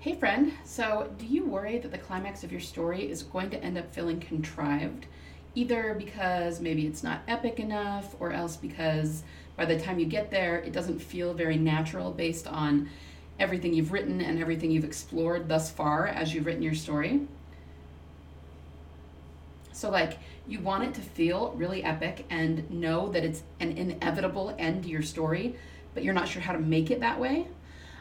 Hey, friend. So, do you worry that the climax of your story is going to end up feeling contrived? Either because maybe it's not epic enough, or else because by the time you get there, it doesn't feel very natural based on everything you've written and everything you've explored thus far as you've written your story? So, like, you want it to feel really epic and know that it's an inevitable end to your story, but you're not sure how to make it that way?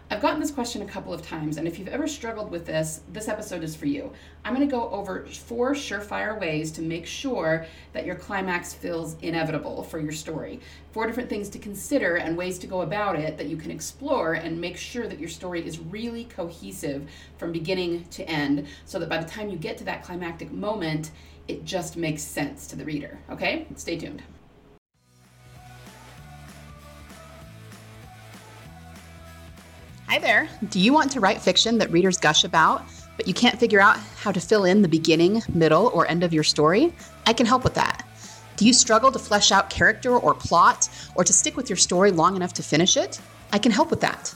I've gotten this question a couple of times, and if you've ever struggled with this, this episode is for you. I'm going to go over four surefire ways to make sure that your climax feels inevitable for your story. Four different things to consider and ways to go about it that you can explore and make sure that your story is really cohesive from beginning to end so that by the time you get to that climactic moment, it just makes sense to the reader. Okay? Stay tuned. Hi there. Do you want to write fiction that readers gush about, but you can't figure out how to fill in the beginning, middle, or end of your story? I can help with that. Do you struggle to flesh out character or plot, or to stick with your story long enough to finish it? I can help with that.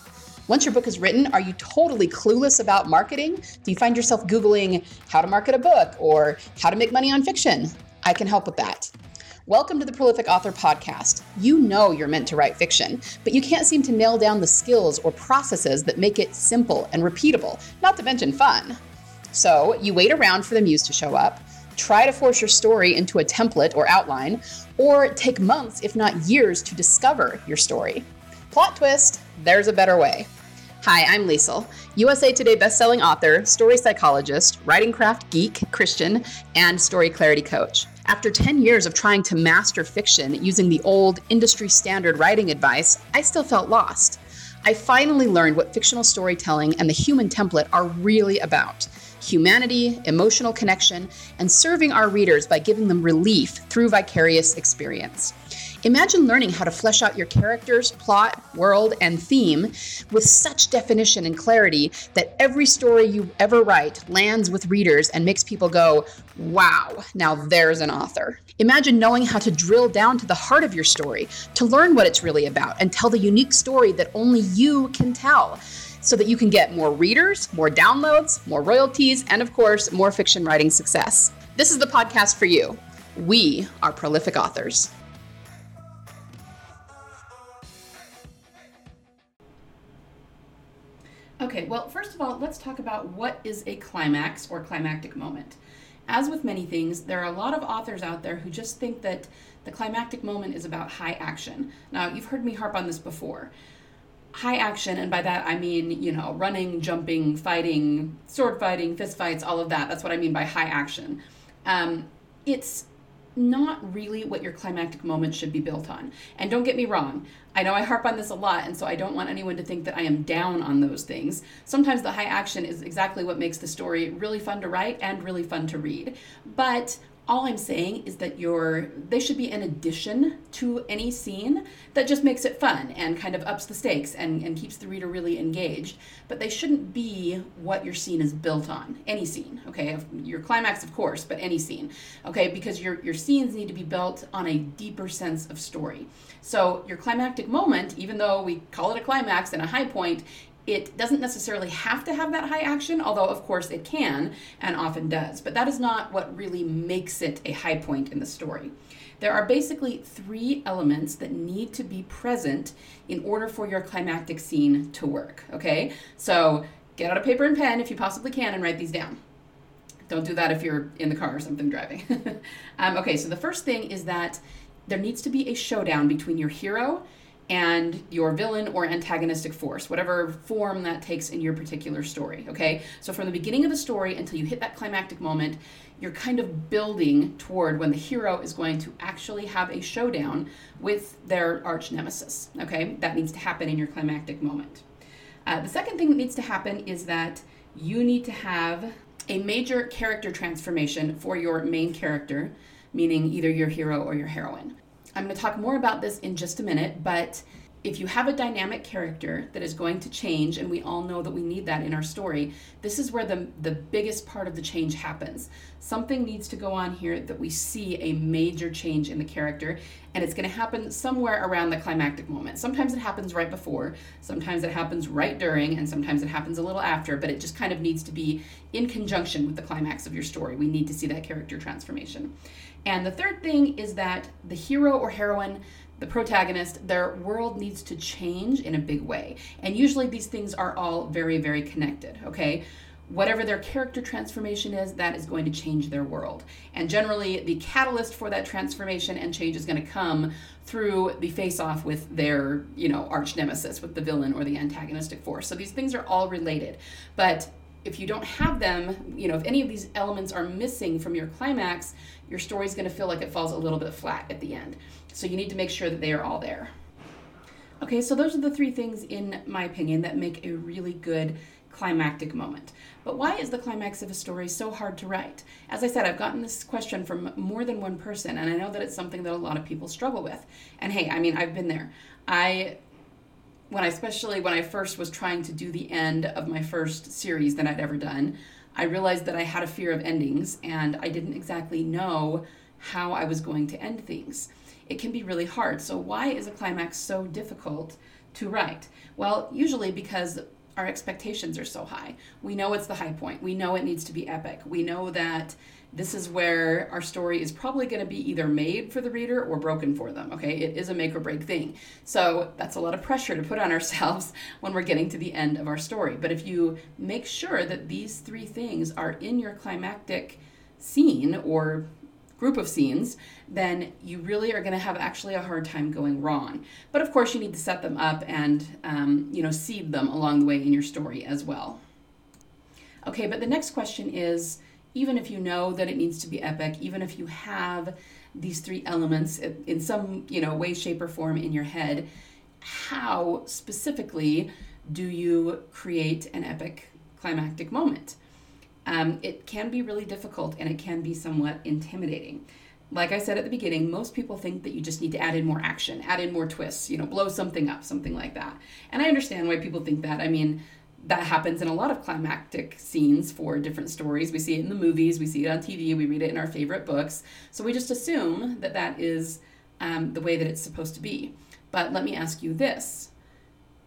Once your book is written, are you totally clueless about marketing? Do you find yourself Googling how to market a book or how to make money on fiction? I can help with that. Welcome to the Prolific Author Podcast. You know you're meant to write fiction, but you can't seem to nail down the skills or processes that make it simple and repeatable, not to mention fun. So you wait around for the muse to show up, try to force your story into a template or outline, or take months, if not years, to discover your story. Plot twist there's a better way. Hi, I'm Liesl, USA Today bestselling author, story psychologist, writing craft geek, Christian, and story clarity coach. After 10 years of trying to master fiction using the old industry standard writing advice, I still felt lost. I finally learned what fictional storytelling and the human template are really about humanity, emotional connection, and serving our readers by giving them relief through vicarious experience. Imagine learning how to flesh out your characters, plot, world, and theme with such definition and clarity that every story you ever write lands with readers and makes people go, wow, now there's an author. Imagine knowing how to drill down to the heart of your story, to learn what it's really about, and tell the unique story that only you can tell so that you can get more readers, more downloads, more royalties, and of course, more fiction writing success. This is the podcast for you. We are prolific authors. Okay, well, first of all, let's talk about what is a climax or climactic moment. As with many things, there are a lot of authors out there who just think that the climactic moment is about high action. Now, you've heard me harp on this before. High action, and by that I mean, you know, running, jumping, fighting, sword fighting, fist fights, all of that. That's what I mean by high action. Um, it's not really what your climactic moment should be built on. And don't get me wrong, I know I harp on this a lot, and so I don't want anyone to think that I am down on those things. Sometimes the high action is exactly what makes the story really fun to write and really fun to read. But all I'm saying is that your they should be an addition to any scene that just makes it fun and kind of ups the stakes and, and keeps the reader really engaged. But they shouldn't be what your scene is built on. Any scene, okay? Your climax, of course, but any scene, okay? Because your, your scenes need to be built on a deeper sense of story. So your climactic moment, even though we call it a climax and a high point, it doesn't necessarily have to have that high action, although of course it can and often does. But that is not what really makes it a high point in the story. There are basically three elements that need to be present in order for your climactic scene to work. Okay? So get out a paper and pen if you possibly can and write these down. Don't do that if you're in the car or something driving. um, okay, so the first thing is that there needs to be a showdown between your hero and your villain or antagonistic force, whatever form that takes in your particular story. Okay, so from the beginning of the story until you hit that climactic moment, you're kind of building toward when the hero is going to actually have a showdown with their arch nemesis. Okay, that needs to happen in your climactic moment. Uh, the second thing that needs to happen is that you need to have a major character transformation for your main character, meaning either your hero or your heroine. I'm going to talk more about this in just a minute, but if you have a dynamic character that is going to change, and we all know that we need that in our story, this is where the, the biggest part of the change happens. Something needs to go on here that we see a major change in the character, and it's going to happen somewhere around the climactic moment. Sometimes it happens right before, sometimes it happens right during, and sometimes it happens a little after, but it just kind of needs to be in conjunction with the climax of your story. We need to see that character transformation. And the third thing is that the hero or heroine the protagonist, their world needs to change in a big way. And usually these things are all very, very connected, okay? Whatever their character transformation is, that is going to change their world. And generally, the catalyst for that transformation and change is going to come through the face off with their, you know, arch nemesis, with the villain or the antagonistic force. So these things are all related. But if you don't have them, you know, if any of these elements are missing from your climax, your story is going to feel like it falls a little bit flat at the end. So you need to make sure that they are all there. Okay, so those are the three things, in my opinion, that make a really good climactic moment. But why is the climax of a story so hard to write? As I said, I've gotten this question from more than one person, and I know that it's something that a lot of people struggle with. And hey, I mean, I've been there. I when I especially when I first was trying to do the end of my first series that I'd ever done, I realized that I had a fear of endings and I didn't exactly know how I was going to end things. It can be really hard. So why is a climax so difficult to write? Well, usually because our expectations are so high. We know it's the high point. We know it needs to be epic. We know that this is where our story is probably going to be either made for the reader or broken for them. Okay, it is a make or break thing. So that's a lot of pressure to put on ourselves when we're getting to the end of our story. But if you make sure that these three things are in your climactic scene or group of scenes, then you really are going to have actually a hard time going wrong. But of course, you need to set them up and um, you know seed them along the way in your story as well. Okay, but the next question is even if you know that it needs to be epic, even if you have these three elements in some you know way, shape, or form in your head, how specifically do you create an epic climactic moment? Um, it can be really difficult and it can be somewhat intimidating. Like I said at the beginning, most people think that you just need to add in more action, add in more twists, you know, blow something up, something like that. And I understand why people think that. I mean, that happens in a lot of climactic scenes for different stories. We see it in the movies, we see it on TV, we read it in our favorite books. So we just assume that that is um, the way that it's supposed to be. But let me ask you this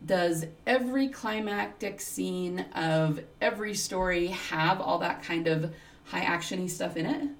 Does every climactic scene of every story have all that kind of high actiony stuff in it?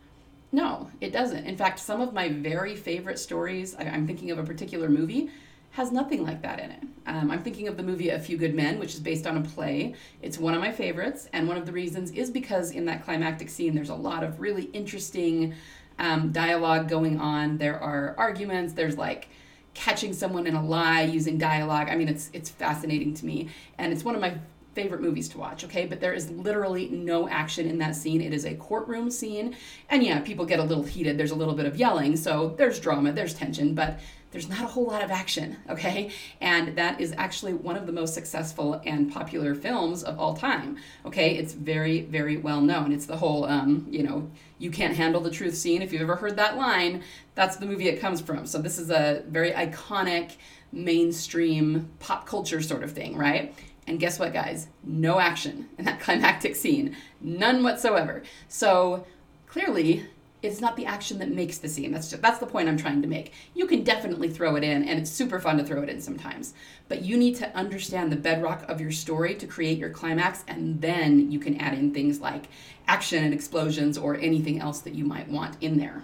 No, it doesn't. In fact, some of my very favorite stories, I'm thinking of a particular movie, has nothing like that in it. Um, I'm thinking of the movie A Few Good Men, which is based on a play. It's one of my favorites, and one of the reasons is because in that climactic scene, there's a lot of really interesting um, dialogue going on. There are arguments. There's like catching someone in a lie using dialogue. I mean, it's it's fascinating to me, and it's one of my favorite movies to watch, okay? But there is literally no action in that scene. It is a courtroom scene. And yeah, people get a little heated. There's a little bit of yelling. So there's drama, there's tension, but there's not a whole lot of action, okay? And that is actually one of the most successful and popular films of all time, okay? It's very, very well known. It's the whole, um, you know, you can't handle the truth scene. If you've ever heard that line, that's the movie it comes from. So this is a very iconic, mainstream pop culture sort of thing, right? And guess what, guys? No action in that climactic scene. None whatsoever. So clearly, it's not the action that makes the scene. That's just, that's the point I'm trying to make. You can definitely throw it in, and it's super fun to throw it in sometimes. But you need to understand the bedrock of your story to create your climax, and then you can add in things like action and explosions or anything else that you might want in there.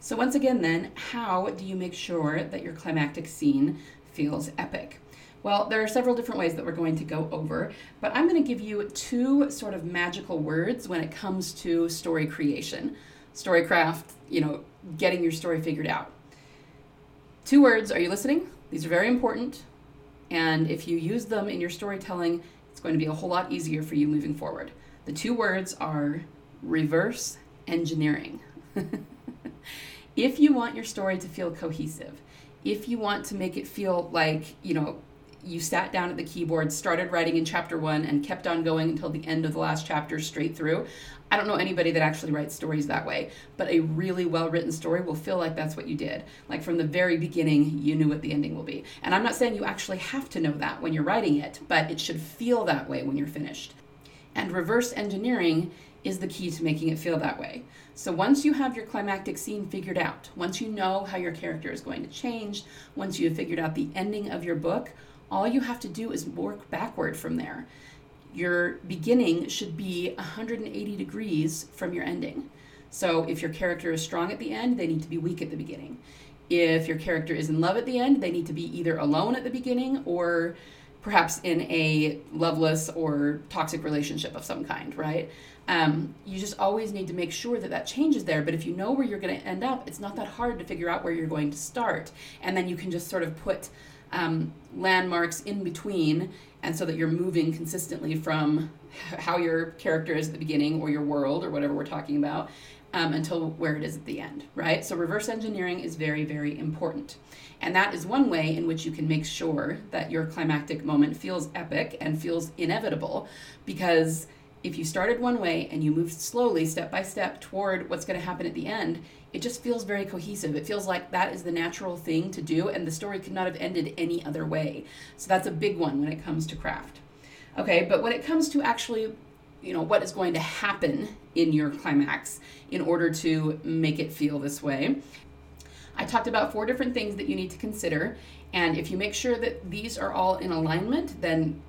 So once again, then, how do you make sure that your climactic scene feels epic? Well, there are several different ways that we're going to go over, but I'm going to give you two sort of magical words when it comes to story creation storycraft, you know, getting your story figured out. Two words, are you listening? These are very important. And if you use them in your storytelling, it's going to be a whole lot easier for you moving forward. The two words are reverse engineering. if you want your story to feel cohesive, if you want to make it feel like, you know, you sat down at the keyboard, started writing in chapter one, and kept on going until the end of the last chapter straight through. I don't know anybody that actually writes stories that way, but a really well written story will feel like that's what you did. Like from the very beginning, you knew what the ending will be. And I'm not saying you actually have to know that when you're writing it, but it should feel that way when you're finished. And reverse engineering is the key to making it feel that way. So once you have your climactic scene figured out, once you know how your character is going to change, once you have figured out the ending of your book, all you have to do is work backward from there. Your beginning should be 180 degrees from your ending. So if your character is strong at the end, they need to be weak at the beginning. If your character is in love at the end, they need to be either alone at the beginning or perhaps in a loveless or toxic relationship of some kind, right? Um, you just always need to make sure that that changes there. But if you know where you're going to end up, it's not that hard to figure out where you're going to start. And then you can just sort of put um, landmarks in between, and so that you're moving consistently from how your character is at the beginning or your world or whatever we're talking about um, until where it is at the end, right? So reverse engineering is very, very important. And that is one way in which you can make sure that your climactic moment feels epic and feels inevitable because if you started one way and you moved slowly, step by step, toward what's going to happen at the end, it just feels very cohesive. It feels like that is the natural thing to do, and the story could not have ended any other way. So that's a big one when it comes to craft. Okay, but when it comes to actually, you know, what is going to happen in your climax in order to make it feel this way, I talked about four different things that you need to consider. And if you make sure that these are all in alignment, then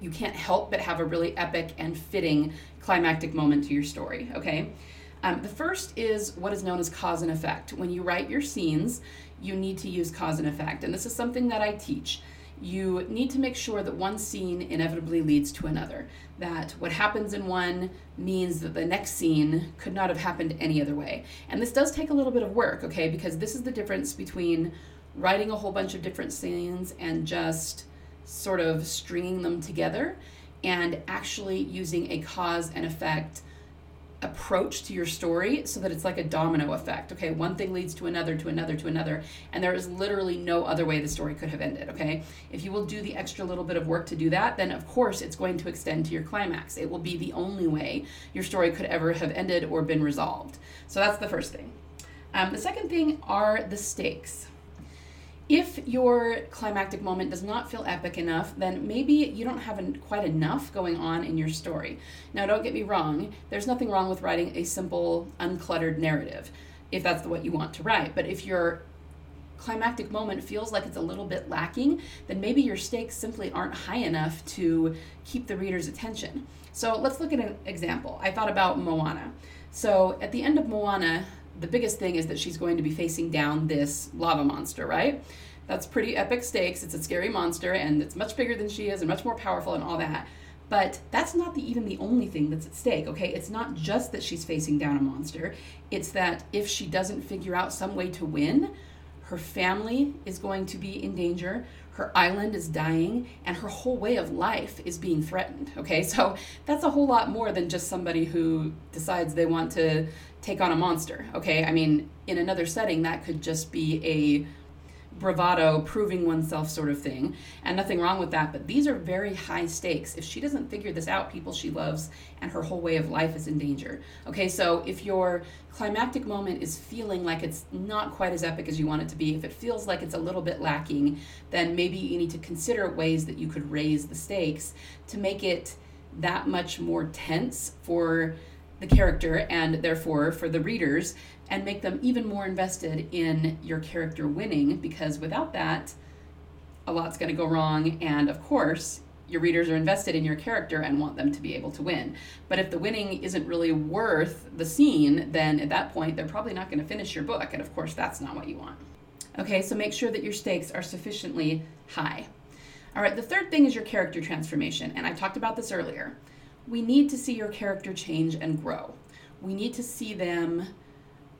you can't help but have a really epic and fitting climactic moment to your story, okay? Um, the first is what is known as cause and effect. When you write your scenes, you need to use cause and effect. And this is something that I teach. You need to make sure that one scene inevitably leads to another. That what happens in one means that the next scene could not have happened any other way. And this does take a little bit of work, okay? Because this is the difference between writing a whole bunch of different scenes and just sort of stringing them together and actually using a cause and effect approach to your story so that it's like a domino effect. Okay, one thing leads to another, to another, to another, and there is literally no other way the story could have ended. Okay, if you will do the extra little bit of work to do that, then of course it's going to extend to your climax. It will be the only way your story could ever have ended or been resolved. So that's the first thing. Um, the second thing are the stakes if your climactic moment does not feel epic enough, then maybe you don't have en- quite enough going on in your story. Now, don't get me wrong, there's nothing wrong with writing a simple, uncluttered narrative if that's what you want to write. But if your climactic moment feels like it's a little bit lacking, then maybe your stakes simply aren't high enough to keep the reader's attention. So let's look at an example. I thought about Moana. So at the end of Moana, the biggest thing is that she's going to be facing down this lava monster, right? That's pretty epic stakes. It's a scary monster and it's much bigger than she is and much more powerful and all that. But that's not the, even the only thing that's at stake, okay? It's not just that she's facing down a monster. It's that if she doesn't figure out some way to win, her family is going to be in danger, her island is dying, and her whole way of life is being threatened, okay? So that's a whole lot more than just somebody who decides they want to take on a monster, okay? I mean, in another setting, that could just be a bravado, proving oneself sort of thing, and nothing wrong with that, but these are very high stakes. If she doesn't figure this out, people she loves and her whole way of life is in danger. Okay, so if your climactic moment is feeling like it's not quite as epic as you want it to be, if it feels like it's a little bit lacking, then maybe you need to consider ways that you could raise the stakes to make it that much more tense for the character and therefore for the readers and make them even more invested in your character winning because without that a lot's going to go wrong and of course your readers are invested in your character and want them to be able to win. But if the winning isn't really worth the scene then at that point they're probably not going to finish your book and of course that's not what you want. Okay so make sure that your stakes are sufficiently high. All right the third thing is your character transformation and i talked about this earlier we need to see your character change and grow. We need to see them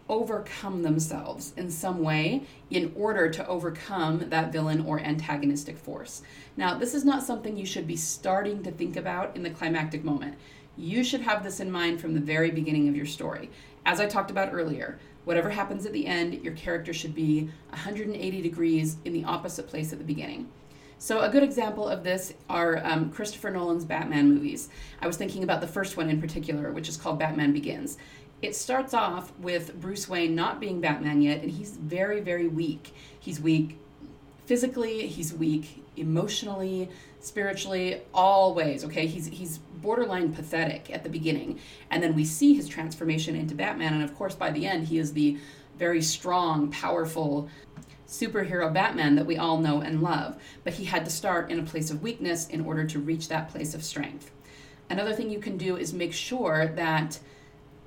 overcome themselves in some way in order to overcome that villain or antagonistic force. Now, this is not something you should be starting to think about in the climactic moment. You should have this in mind from the very beginning of your story. As I talked about earlier, whatever happens at the end, your character should be 180 degrees in the opposite place at the beginning. So, a good example of this are um, Christopher Nolan's Batman movies. I was thinking about the first one in particular, which is called Batman Begins. It starts off with Bruce Wayne not being Batman yet, and he's very, very weak. He's weak physically, he's weak emotionally, spiritually, all ways, okay? He's, he's borderline pathetic at the beginning. And then we see his transformation into Batman, and of course, by the end, he is the very strong, powerful, superhero Batman that we all know and love, but he had to start in a place of weakness in order to reach that place of strength. Another thing you can do is make sure that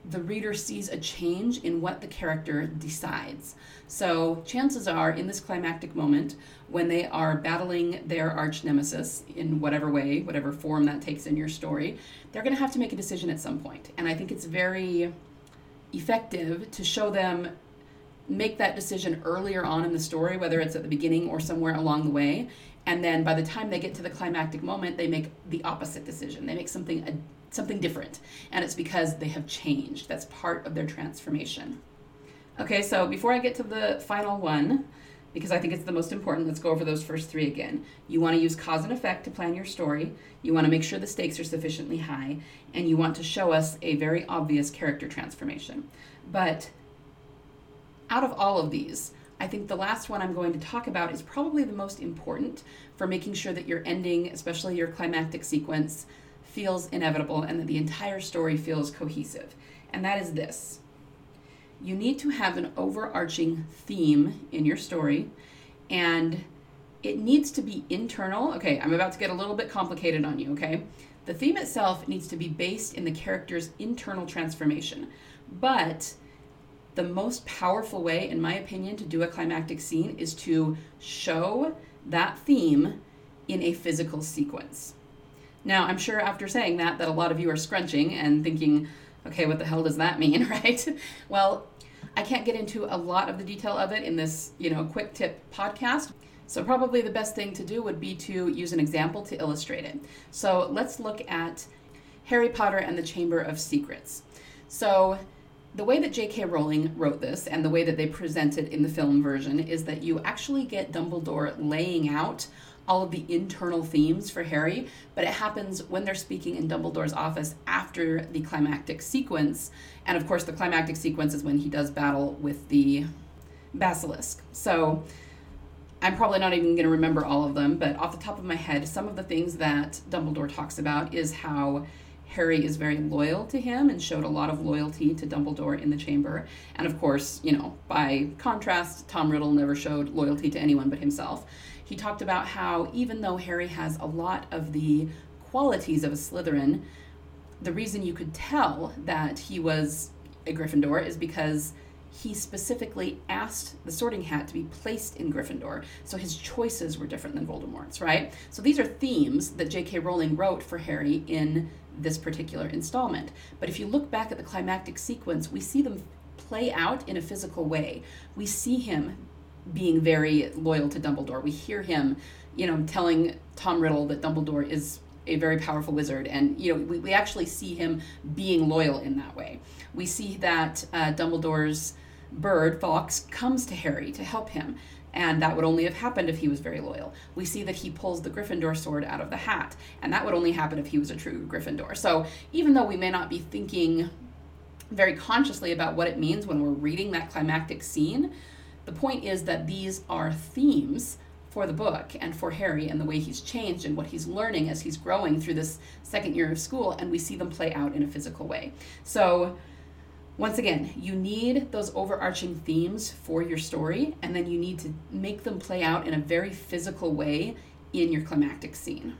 the reader sees a change in what the character decides. So, chances are, in this climactic moment, when they are battling their arch nemesis in whatever way, whatever form that takes in your story, they're going to have to make a decision at some point. And I think it's very effective to show them make that decision earlier on in the story, whether it's at the beginning or somewhere along the way. And then by the time they get to the climactic moment, they make the opposite decision. They make something something different, and it's because they have changed. That's part of their transformation. Okay, so before I get to the final one, because I think it's the most important, let's go over those first three again. You want to use cause and effect to plan your story. You want to make sure the stakes are sufficiently high, and you want to show us a very obvious character transformation. But out of all of these, I think the last one I'm going to talk about is probably the most important for making sure that your ending, especially your climactic sequence, feels inevitable and that the entire story feels cohesive. And that is this you need to have an overarching theme in your story, and it needs to be internal. Okay, I'm about to get a little bit complicated on you, okay? The theme itself needs to be based in the character's internal transformation, but the most powerful way, in my opinion, to do a climactic scene is to show that theme in a physical sequence. Now, I'm sure after saying that, that a lot of you are scrunching and thinking, okay, what the hell does that mean, right? well, I can't get into a lot of the detail of it in this, you know, quick tip podcast. So probably the best thing to do would be to use an example to illustrate it. So let's look at Harry Potter and the Chamber of Secrets. So the way that J.K. Rowling wrote this and the way that they present it in the film version is that you actually get Dumbledore laying out all of the internal themes for Harry, but it happens when they're speaking in Dumbledore's office after the climactic sequence. And of course, the climactic sequence is when he does battle with the basilisk. So I'm probably not even going to remember all of them, but off the top of my head, some of the things that Dumbledore talks about is how Harry is very loyal to him and showed a lot of loyalty to Dumbledore in the chamber. And of course, you know, by contrast, Tom Riddle never showed loyalty to anyone but himself. He talked about how even though Harry has a lot of the qualities of a Slytherin, the reason you could tell that he was a Gryffindor is because he specifically asked the sorting hat to be placed in Gryffindor, so his choices were different than Voldemort's, right? So these are themes that J.K. Rowling wrote for Harry in this particular installment. But if you look back at the climactic sequence, we see them play out in a physical way. We see him being very loyal to Dumbledore. We hear him, you know, telling Tom Riddle that Dumbledore is a very powerful wizard, and you know, we, we actually see him being loyal in that way. We see that uh, Dumbledore's bird, Fawkes comes to Harry to help him and that would only have happened if he was very loyal. We see that he pulls the Gryffindor sword out of the hat, and that would only happen if he was a true Gryffindor. So even though we may not be thinking very consciously about what it means when we're reading that climactic scene, the point is that these are themes for the book and for Harry and the way he's changed and what he's learning as he's growing through this second year of school, and we see them play out in a physical way. So once again, you need those overarching themes for your story, and then you need to make them play out in a very physical way in your climactic scene.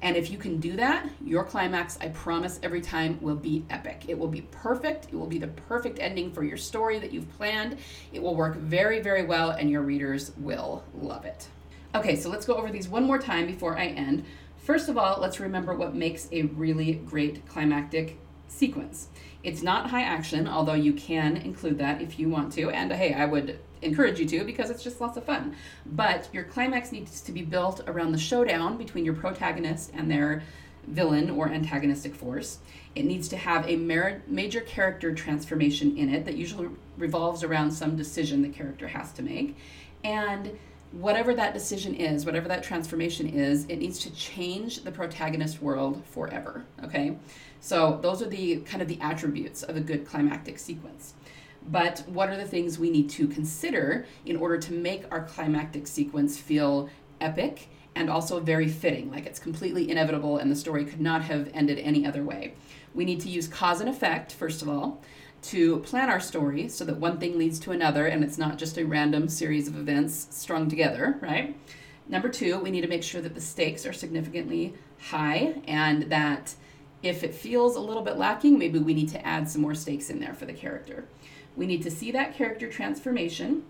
And if you can do that, your climax, I promise, every time will be epic. It will be perfect. It will be the perfect ending for your story that you've planned. It will work very, very well, and your readers will love it. Okay, so let's go over these one more time before I end. First of all, let's remember what makes a really great climactic sequence. It's not high action, although you can include that if you want to. And hey, I would encourage you to because it's just lots of fun. But your climax needs to be built around the showdown between your protagonist and their villain or antagonistic force. It needs to have a mer- major character transformation in it that usually revolves around some decision the character has to make. And whatever that decision is, whatever that transformation is, it needs to change the protagonist world forever. Okay? So those are the kind of the attributes of a good climactic sequence. But what are the things we need to consider in order to make our climactic sequence feel epic and also very fitting, like it's completely inevitable and the story could not have ended any other way? We need to use cause and effect, first of all to plan our story so that one thing leads to another and it's not just a random series of events strung together, right? Number two, we need to make sure that the stakes are significantly high and that if it feels a little bit lacking, maybe we need to add some more stakes in there for the character. We need to see that character transformation.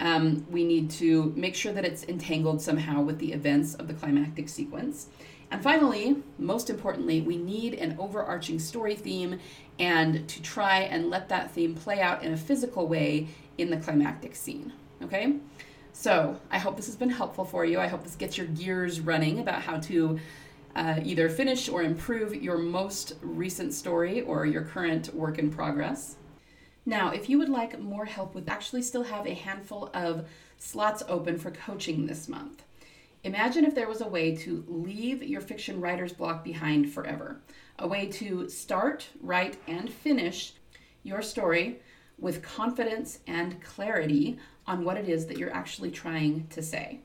Um, we need to make sure that it's entangled somehow with the events of the climactic sequence. And finally, most importantly, we need an overarching story theme and to try and let that theme play out in a physical way in the climactic scene. Okay? So, I hope this has been helpful for you. I hope this gets your gears running about how to uh, either finish or improve your most recent story or your current work in progress. Now, if you would like more help with actually still have a handful of slots open for coaching this month. Imagine if there was a way to leave your fiction writer's block behind forever, a way to start, write, and finish your story with confidence and clarity on what it is that you're actually trying to say.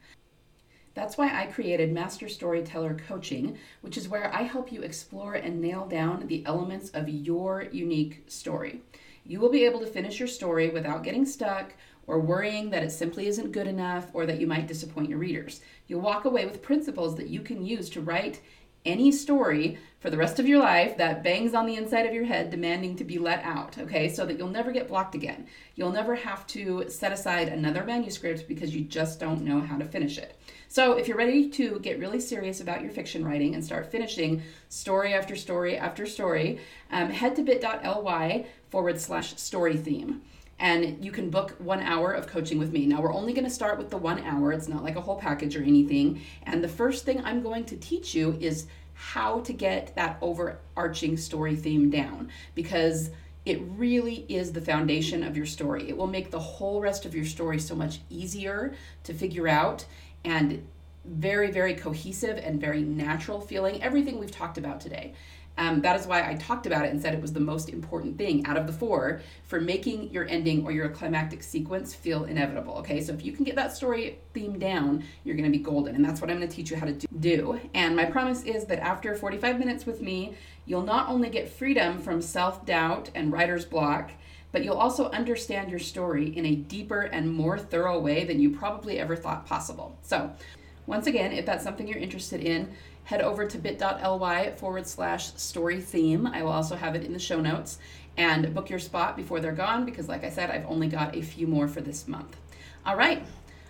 That's why I created Master Storyteller Coaching, which is where I help you explore and nail down the elements of your unique story. You will be able to finish your story without getting stuck or worrying that it simply isn't good enough or that you might disappoint your readers. You'll walk away with principles that you can use to write any story for the rest of your life that bangs on the inside of your head demanding to be let out, okay? So that you'll never get blocked again. You'll never have to set aside another manuscript because you just don't know how to finish it. So, if you're ready to get really serious about your fiction writing and start finishing story after story after story, um, head to bit.ly forward slash story theme and you can book one hour of coaching with me. Now, we're only going to start with the one hour, it's not like a whole package or anything. And the first thing I'm going to teach you is how to get that overarching story theme down because it really is the foundation of your story. It will make the whole rest of your story so much easier to figure out and very, very cohesive and very natural feeling. Everything we've talked about today. Um, that is why I talked about it and said it was the most important thing out of the four for making your ending or your climactic sequence feel inevitable. Okay, so if you can get that story theme down, you're going to be golden, and that's what I'm going to teach you how to do. And my promise is that after 45 minutes with me, you'll not only get freedom from self doubt and writer's block but you'll also understand your story in a deeper and more thorough way than you probably ever thought possible. So, once again, if that's something you're interested in, head over to bit.ly forward slash story theme. I will also have it in the show notes and book your spot before they're gone because, like I said, I've only got a few more for this month. All right.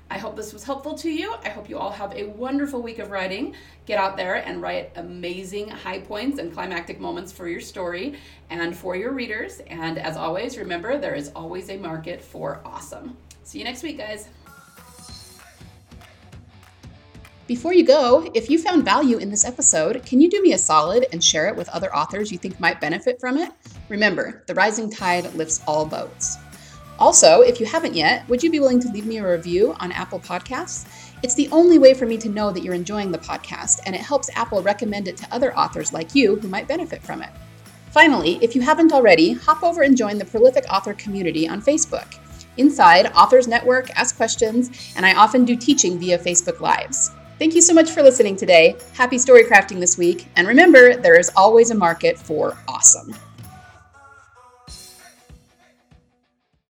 I hope this was helpful to you. I hope you all have a wonderful week of writing. Get out there and write amazing high points and climactic moments for your story and for your readers. And as always, remember there is always a market for awesome. See you next week, guys. Before you go, if you found value in this episode, can you do me a solid and share it with other authors you think might benefit from it? Remember, the rising tide lifts all boats. Also, if you haven't yet, would you be willing to leave me a review on Apple Podcasts? It's the only way for me to know that you're enjoying the podcast, and it helps Apple recommend it to other authors like you who might benefit from it. Finally, if you haven't already, hop over and join the Prolific Author community on Facebook. Inside, Authors Network ask questions, and I often do teaching via Facebook Lives. Thank you so much for listening today. Happy story crafting this week. And remember, there is always a market for awesome.